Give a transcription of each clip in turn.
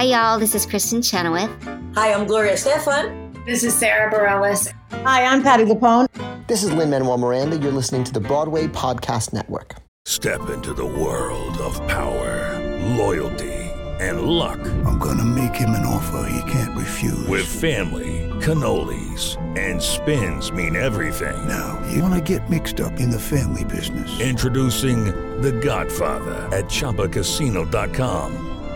Hi, y'all. This is Kristin Chenoweth. Hi, I'm Gloria Estefan. This is Sara Bareilles. Hi, I'm Patti LuPone. This is Lin Manuel Miranda. You're listening to the Broadway Podcast Network. Step into the world of power, loyalty, and luck. I'm going to make him an offer he can't refuse. With family, cannolis, and spins mean everything. Now, you want to get mixed up in the family business? Introducing The Godfather at ChumbaCasino.com.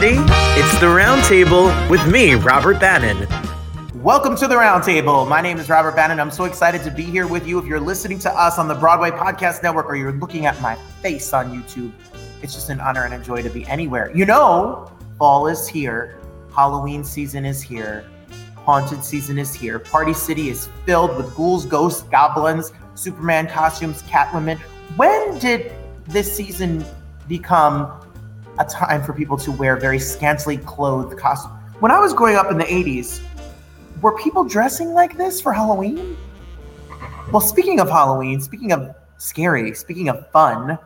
Ready? It's the Roundtable with me, Robert Bannon. Welcome to the Roundtable. My name is Robert Bannon. I'm so excited to be here with you. If you're listening to us on the Broadway Podcast Network or you're looking at my face on YouTube, it's just an honor and a joy to be anywhere. You know, fall is here, Halloween season is here, haunted season is here. Party City is filled with ghouls, ghosts, goblins, Superman costumes, Catwoman. When did this season become a time for people to wear very scantily clothed costumes? When I was growing up in the 80s, were people dressing like this for Halloween? Well, speaking of Halloween, speaking of scary, speaking of fun,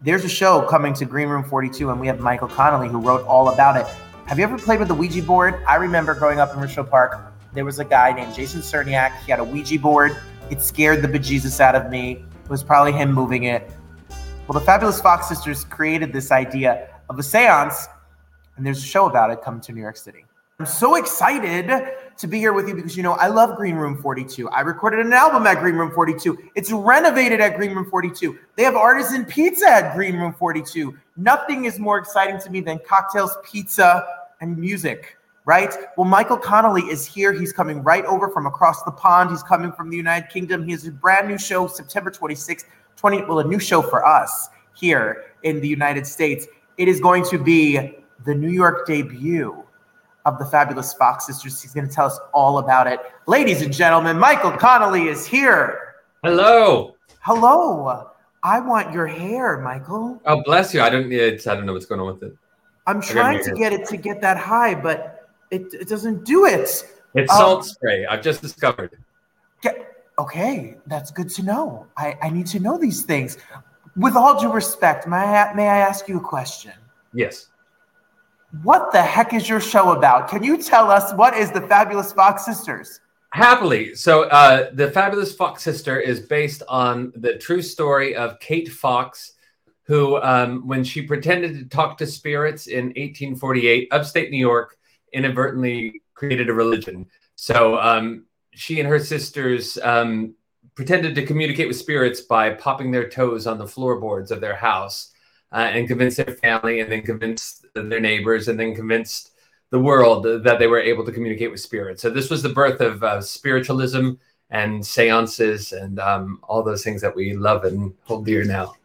there's a show coming to Green Room 42, and we have Michael Conley who wrote all about it. Have you ever played with the Ouija board? I remember growing up in Richfield Park, there was a guy named Jason Cerniak. He had a Ouija board. It scared the bejesus out of me. It was probably him moving it. Well, the Fabulist Fox sisters created this idea of a seance, and there's a show about it coming to New York City. I'm so excited to be here with you because you know I love Green Room 42. I recorded an album at Green Room 42. It's renovated at Green Room 42. They have artisan pizza at Green Room 42. Nothing is more exciting to me than cocktails, pizza, and music, right? Well, Michael Conley is here. He's coming right over from across the pond. He's coming from the United Kingdom. He has a brand new show September 26th, 20 well a new show for us here in the United States. It is going to be the New York debut of the fabulist Fox sisters. He's going to tell us all about it. Ladies and gentlemen, Michael Conley is here. Hello. Hello. I want your hair, Michael. Oh, bless you. I don't. It's, I don't know what's going on with it. I'm trying to get it to get that high, but it, it doesn't do it. It's um, salt spray. I've just discovered. Get, okay, that's good to know. I, I need to know these things. With all due respect, may I, may I ask you a question? Yes. What the heck is your show about? Can you tell us what is the Fabulist Fox Sisters? Happily. So, uh, the Fabulist Fox Sister is based on the true story of Kate Fox, who, um, when she pretended to talk to spirits in 1848, upstate New York, inadvertently created a religion. So, um, she and her sisters um, pretended to communicate with spirits by popping their toes on the floorboards of their house uh, and convinced their family and then convinced their neighbors and then convinced the world that they were able to communicate with spirits. So this was the birth of uh, spiritualism and seances and um, all those things that we love and hold dear now.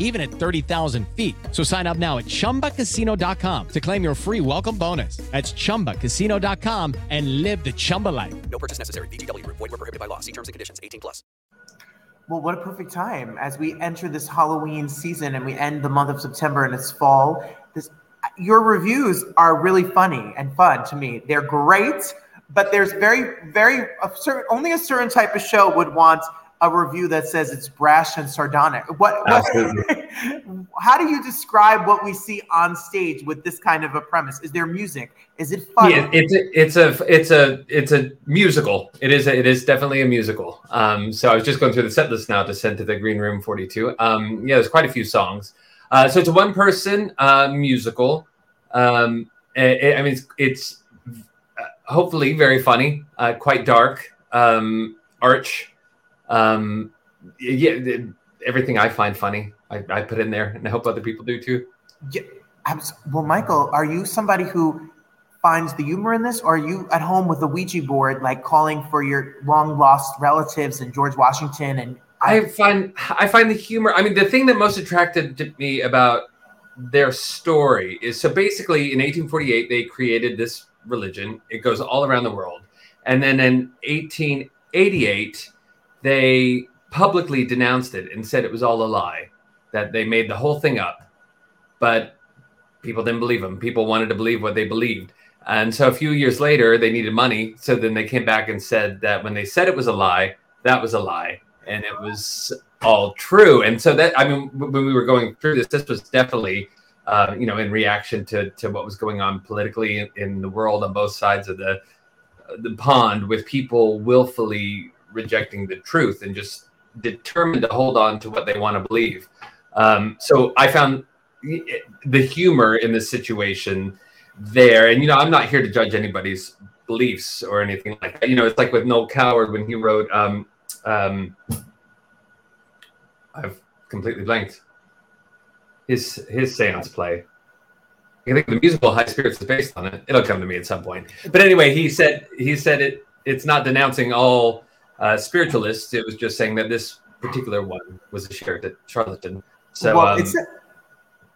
even at 30,000 feet. So sign up now at ChumbaCasino.com to claim your free welcome bonus. That's ChumbaCasino.com and live the Chumba life. No purchase necessary. VGW. Void were prohibited by law. See terms and conditions. 18 plus. Well, what a perfect time as we enter this Halloween season and we end the month of September and it's fall. This, your reviews are really funny and fun to me. They're great, but there's very, very a certain, only a certain type of show would want a review that says it's brash and sardonic. What? what how do you describe what we see on stage with this kind of a premise? Is there music? Is it fun? Yeah, it's a, it's a it's a it's a musical. It is a, it is definitely a musical. Um, so I was just going through the set list now to send to the Green Room 42. Um, yeah, there's quite a few songs. Uh, so it's a one person uh, musical. Um, it, I mean, it's, it's uh, hopefully very funny, uh, quite dark, um, arch. Um, yeah, everything I find funny, I, I put in there, and I hope other people do too. Yeah, well, Michael, are you somebody who finds the humor in this, or are you at home with a Ouija board, like calling for your long lost relatives and George Washington? And I find I find the humor. I mean, the thing that most attracted to me about their story is so basically in 1848 they created this religion. It goes all around the world, and then in 1888 they publicly denounced it and said it was all a lie, that they made the whole thing up. But people didn't believe them. People wanted to believe what they believed. And so a few years later, they needed money. So then they came back and said that when they said it was a lie, that was a lie. And it was all true. And so that, I mean, when we were going through this, this was definitely, uh, you know, in reaction to, to what was going on politically in, in the world on both sides of the, the pond with people willfully rejecting the truth and just determined to hold on to what they want to believe. Um, so I found the humor in this situation there. And, you know, I'm not here to judge anybody's beliefs or anything like that. You know, it's like with Noel Coward when he wrote, um, um, I've completely blanked his, his seance play. I think the musical High Spirits is based on it. It'll come to me at some point. But anyway, he said, he said it, it's not denouncing all uh, spiritualists. It was just saying that this particular one was a charlatan. So well, um,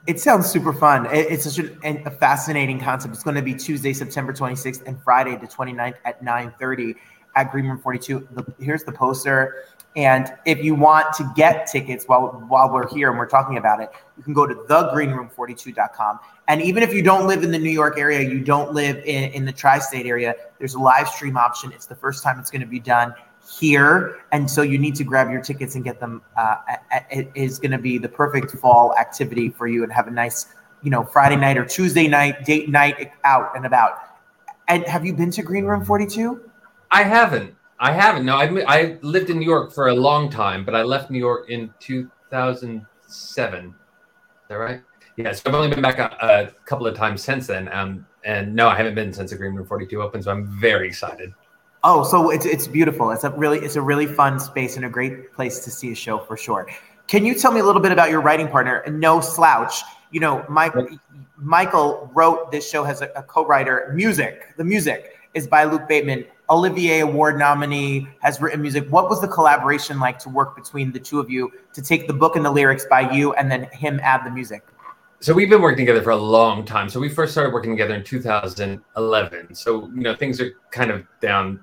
it sounds super fun. It, it's such an, a fascinating concept. It's going to be Tuesday, September 26th and Friday, the 29th at 9:30 at Green Room 42. The, here's the poster. And if you want to get tickets while while we're here and we're talking about it, you can go to thegreenroom42.com. And even if you don't live in the New York area, you don't live in, in the tri-state area, there's a live stream option. It's the first time it's going to be done here, and so you need to grab your tickets and get them. Uh, it is going to be the perfect fall activity for you, and have a nice, you know, Friday night or Tuesday night date night out and about. And have you been to Green Room Forty Two? I haven't. I haven't. No, I lived in New York for a long time, but I left New York in two thousand seven. Is that right? Yeah, so I've only been back a, a couple of times since then. Um, and no, I haven't been since the Green Room 42 opened, so I'm very excited. Oh, so it's it's beautiful. It's a really it's a really fun space and a great place to see a show for sure. Can you tell me a little bit about your writing partner, No Slouch? You know, Mike, Michael wrote this show as a, a co-writer. Music, the music is by Luke Bateman, Olivier Award nominee, has written music. What was the collaboration like to work between the two of you to take the book and the lyrics by you and then him add the music? So we've been working together for a long time. So we first started working together in 2011. So you know things are kind of down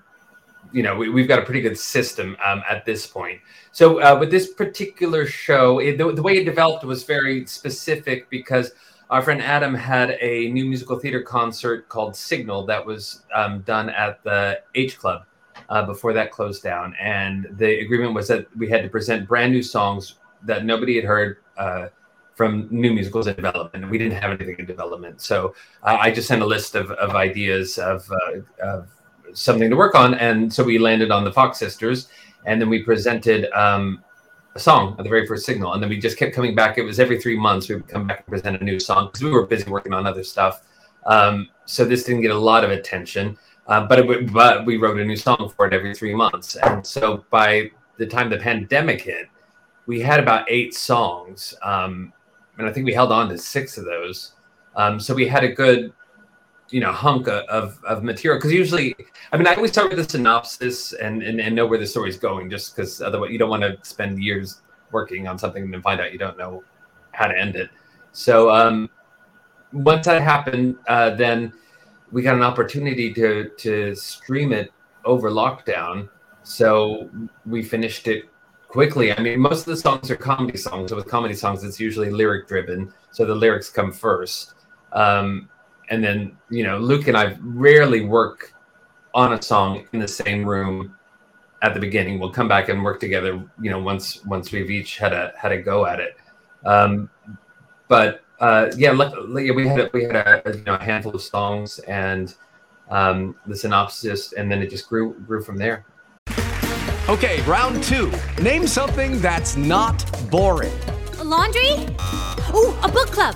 you know, we, have got a pretty good system um, at this point. So uh, with this particular show, it, the, the, way it developed was very specific because our friend Adam had a new musical theater concert called Signal that was um, done at the H Club uh, before that closed down, and the agreement was that we had to present brand new songs that nobody had heard. Uh, from new musicals in development. We didn't have anything in development, so I just sent a list of, of ideas of, uh, of something to work on. And so we landed on the Fox Sisters, and then we presented um, a song at the very first signal. And then we just kept coming back. It was every three months we would come back and present a new song because we were busy working on other stuff. Um, so this didn't get a lot of attention, uh, but it, but we wrote a new song for it every three months. And so by the time the pandemic hit, we had about eight songs, um, and I think we held on to six of those. Um, so we had a good you know hunk of of material because usually i mean i always start with a synopsis and and, and know where the story's going just because otherwise you don't want to spend years working on something and then find out you don't know how to end it. So um, once that happened, uh, then we got an opportunity to to stream it over lockdown. So we finished it quickly. I mean, most of the songs are comedy songs. So with comedy songs, it's usually lyric driven. So the lyrics come first. Um, and then, you know, Luke and I rarely work on a song in the same room at the beginning. We'll come back and work together, you know, once once we've each had a had a go at it. Um, but uh, yeah, luckily we had a, we had a, a, you know, a handful of songs and um, the synopsis, and then it just grew grew from there. Okay, round two. Name something that's not boring. A laundry. Ooh, a book club.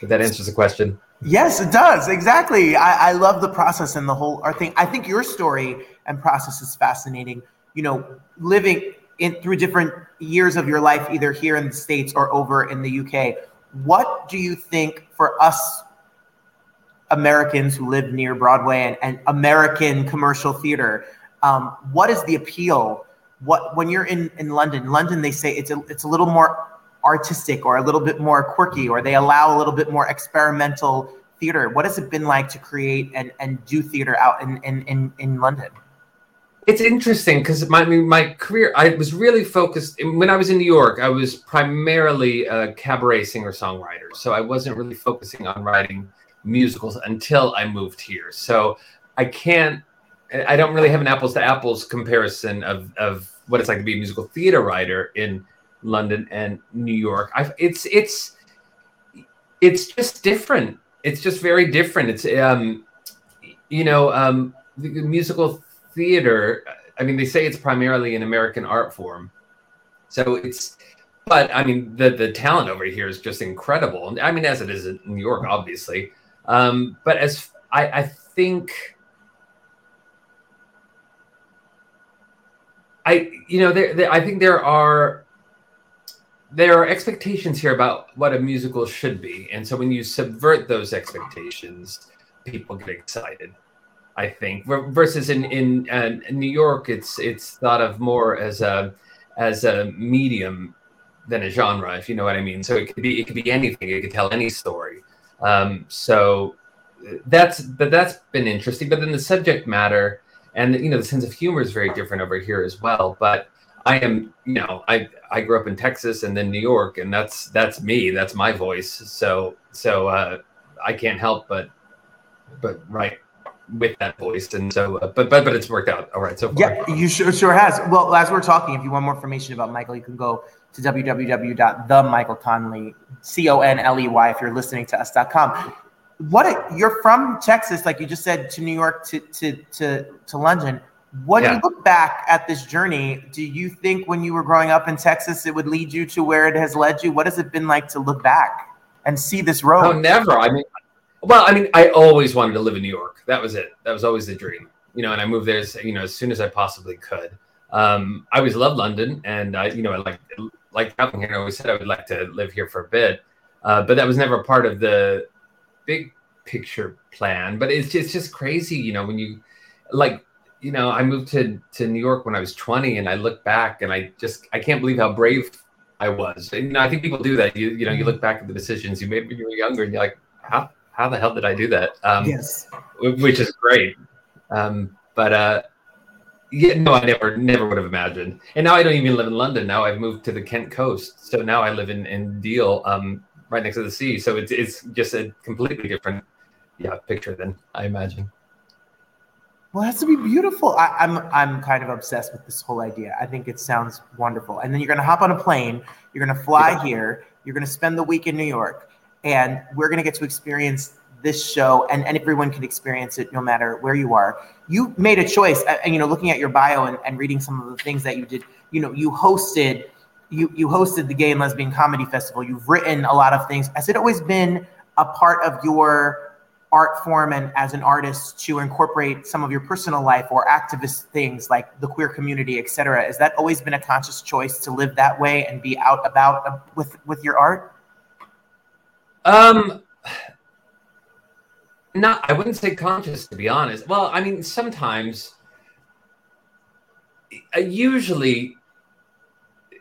If that answers the question. Yes, it does. Exactly. I, I love the process and the whole art thing. I think your story and process is fascinating. You know, living in through different years of your life, either here in the States or over in the UK. What do you think for us Americans who live near Broadway and, and American commercial theater, um, what is the appeal? What when you're in, in London, London they say it's a it's a little more artistic or a little bit more quirky or they allow a little bit more experimental theater what has it been like to create and, and do theater out in, in, in, in london it's interesting because my my career I was really focused when I was in New York. I was primarily a cabaret singer songwriter, so I wasn't really focusing on writing musicals until I moved here. So I can't, I don't really have an apples to apples comparison of of what it's like to be a musical theater writer in London and New York. i it's it's it's just different. It's just very different. It's um, you know, um, the musical theater. I mean, they say it's primarily an American art form, so it's. But I mean, the the talent over here is just incredible. I mean, as it is in New York, obviously. Um, but as I, I think. I you know there, there I think there are there are expectations here about what a musical should be and so when you subvert those expectations people get excited i think. Versus in in, uh, new york it's it's thought of more as a as a medium than a genre if you know what i mean. So it could be it could be anything. It could tell any story. Um, so that's but that's been interesting. But then the subject matter and you know the sense of humor is very different over here as well. But I am, you know, I I grew up in Texas and then New York, and that's that's me. That's my voice. So so uh, I can't help but but write with that voice. And so, uh, but but but it's worked out all right so far. Yeah, you sure sure has. Well, as we're talking, if you want more information about Michael, you can go to www.themichaelconley c o n l e y if you're listening to us.com. What a, you're from Texas, like you just said, to New York to to to to London when yeah. you look back at this journey, do you think when you were growing up in Texas, it would lead you to where it has led you? What has it been like to look back and see this road? Oh, never. I mean, well, I mean, I always wanted to live in New York. That was it. That was always the dream. You know, and I moved there, you know, as soon as I possibly could. Um, I always loved London, and I, you know, I like like traveling here. I always said I would like to live here for a bit, uh, but that was never part of the big picture plan. But it's just, it's just crazy, you know, when you like you know, I moved to to New York when I was 20, and I look back and I just I can't believe how brave I was. And, you know, I think people do that. You you know, you look back at the decisions you made when you were younger, and you're like, how how the hell did I do that? Um, yes, which is great. Um, but uh, yeah, no, I never never would have imagined. And now I don't even live in London. Now I've moved to the Kent coast, so now I live in in Deal, um, right next to the sea. So it's it's just a completely different yeah picture than I imagine. Well, it has to be beautiful. I, I'm I'm kind of obsessed with this whole idea. I think it sounds wonderful. And then you're gonna hop on a plane. You're gonna fly yeah. here. You're gonna spend the week in New York, and we're gonna get to experience this show, and, and everyone can experience it no matter where you are. You made a choice, and you know, looking at your bio and, and reading some of the things that you did. You know, you hosted you you hosted the Gay and Lesbian Comedy Festival. You've written a lot of things. Has it always been a part of your art form and as an artist to incorporate some of your personal life or activist things like the queer community, et cetera? Has that always been a conscious choice to live that way and be out about uh, with with your art? Um, not. I wouldn't say conscious, to be honest. Well, I mean, sometimes. Uh, usually,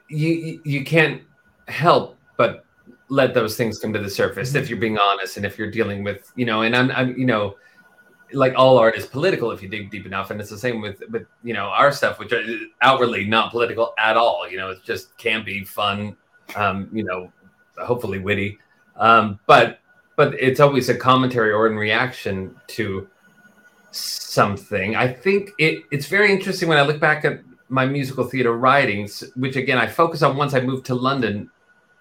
you you can't help let those things come to the surface mm-hmm. if you're being honest and if you're dealing with you know and I'm, I'm you know like all art is political if you dig deep enough and it's the same with with you know our stuff which are outwardly not political at all you know it just can be fun um you know hopefully witty um but but it's always a commentary or in reaction to something i think it it's very interesting when i look back at my musical theater writings which again i focus on once i moved to london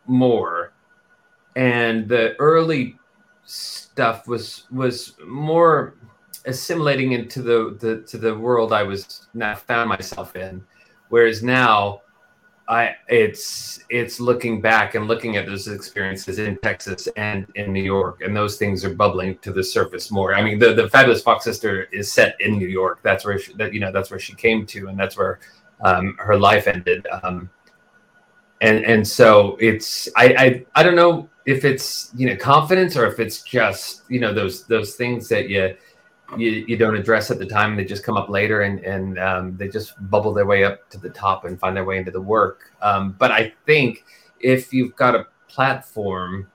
more and the early stuff was was more assimilating into the, the to the world I was now found myself in. Whereas now I it's it's looking back and looking at those experiences in Texas and in New York, and those things are bubbling to the surface more. I mean, the the Fabulist Fox sister is set in New York. That's where she, that you know that's where she came to, and that's where um, her life ended. Um, and and so it's I, I I don't know if it's you know confidence or if it's just you know those those things that you you, you don't address at the time and they just come up later and and um, they just bubble their way up to the top and find their way into the work. Um, but i think if you've got a platform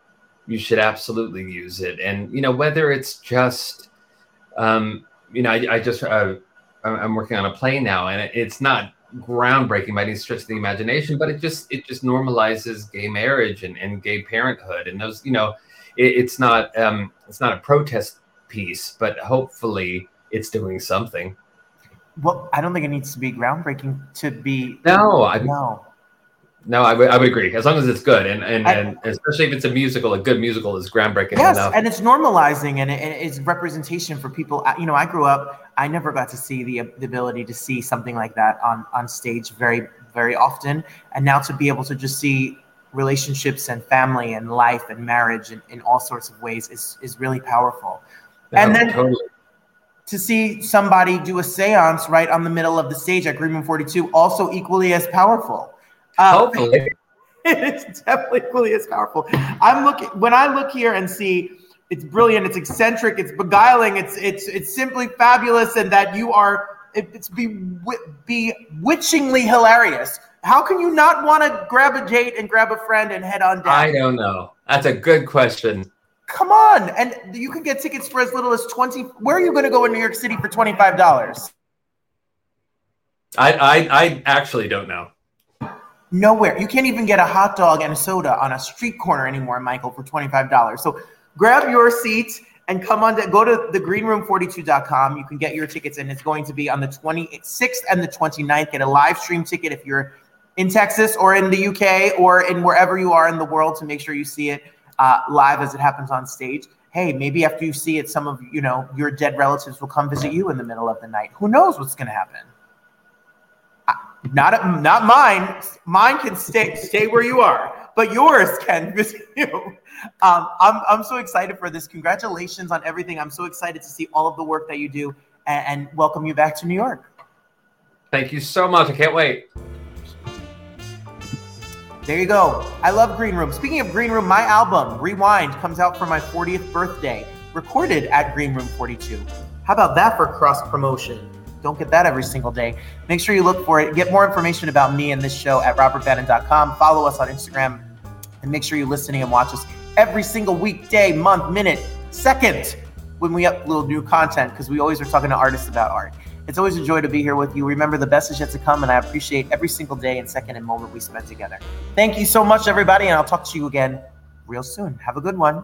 you should absolutely use it. And you know whether it's just um, you know i, I just uh, i'm working on a play now and it's not groundbreaking by any stretch of the imagination, but it just it just normalizes gay marriage and, and gay parenthood and those you know it, it's not um, it's not a protest piece, but hopefully it's doing something. Well, I don't think it needs to be groundbreaking to be. No, I no. No, I would, agree. As long as it's good, and and, I, and especially if it's a musical, a good musical is groundbreaking yes, enough. and it's normalizing, and, it, and it's representation for people. You know, I grew up. I never got to see the, the ability to see something like that on on stage very very often, and now to be able to just see relationships and family and life and marriage in, in all sorts of ways is is really powerful. and then totally. to see somebody do a séance right on the middle of the stage at Green Room 42 also equally as powerful um, Hopefully. it's definitely equally as powerful. I'm looking when I look here and see it's brilliant, it's eccentric, it's beguiling, it's it's it's simply fabulous, and that you are it's be bewitchingly hilarious. How can you not want to grab a date and grab a friend and head on down? I don't know. That's a good question. Come on, and you can get tickets for as little as twenty. Where are you going to go in New York City for twenty five dollars? I, I I actually don't know. Nowhere. You can't even get a hot dog and a soda on a street corner anymore, Michael, for $25. So grab your seat and come on to go to the greenroom42.com. You can get your tickets, and it's going to be on the 26th and the 29th. Get a live stream ticket if you're in Texas or in the UK or in wherever you are in the world to make sure you see it uh, live as it happens on stage. Hey, maybe after you see it, some of you know your dead relatives will come visit you in the middle of the night. Who knows what's going to happen? Not not mine. Mine can stay stay where you are, but yours can visit you. Um, I'm I'm so excited for this. Congratulations on everything. I'm so excited to see all of the work that you do, and, and welcome you back to New York. Thank you so much. I can't wait. There you go. I love Green Room. Speaking of Green Room, my album Rewind comes out for my 40th birthday, recorded at Green Room 42. How about that for cross promotion? Don't get that every single day. Make sure you look for it. Get more information about me and this show at robertbannon.com. Follow us on Instagram and make sure you're listening and watch us every single weekday, month, minute, second when we upload new content because we always are talking to artists about art. It's always a joy to be here with you. Remember, the best is yet to come, and I appreciate every single day and second and moment we spend together. Thank you so much, everybody, and I'll talk to you again real soon. Have a good one.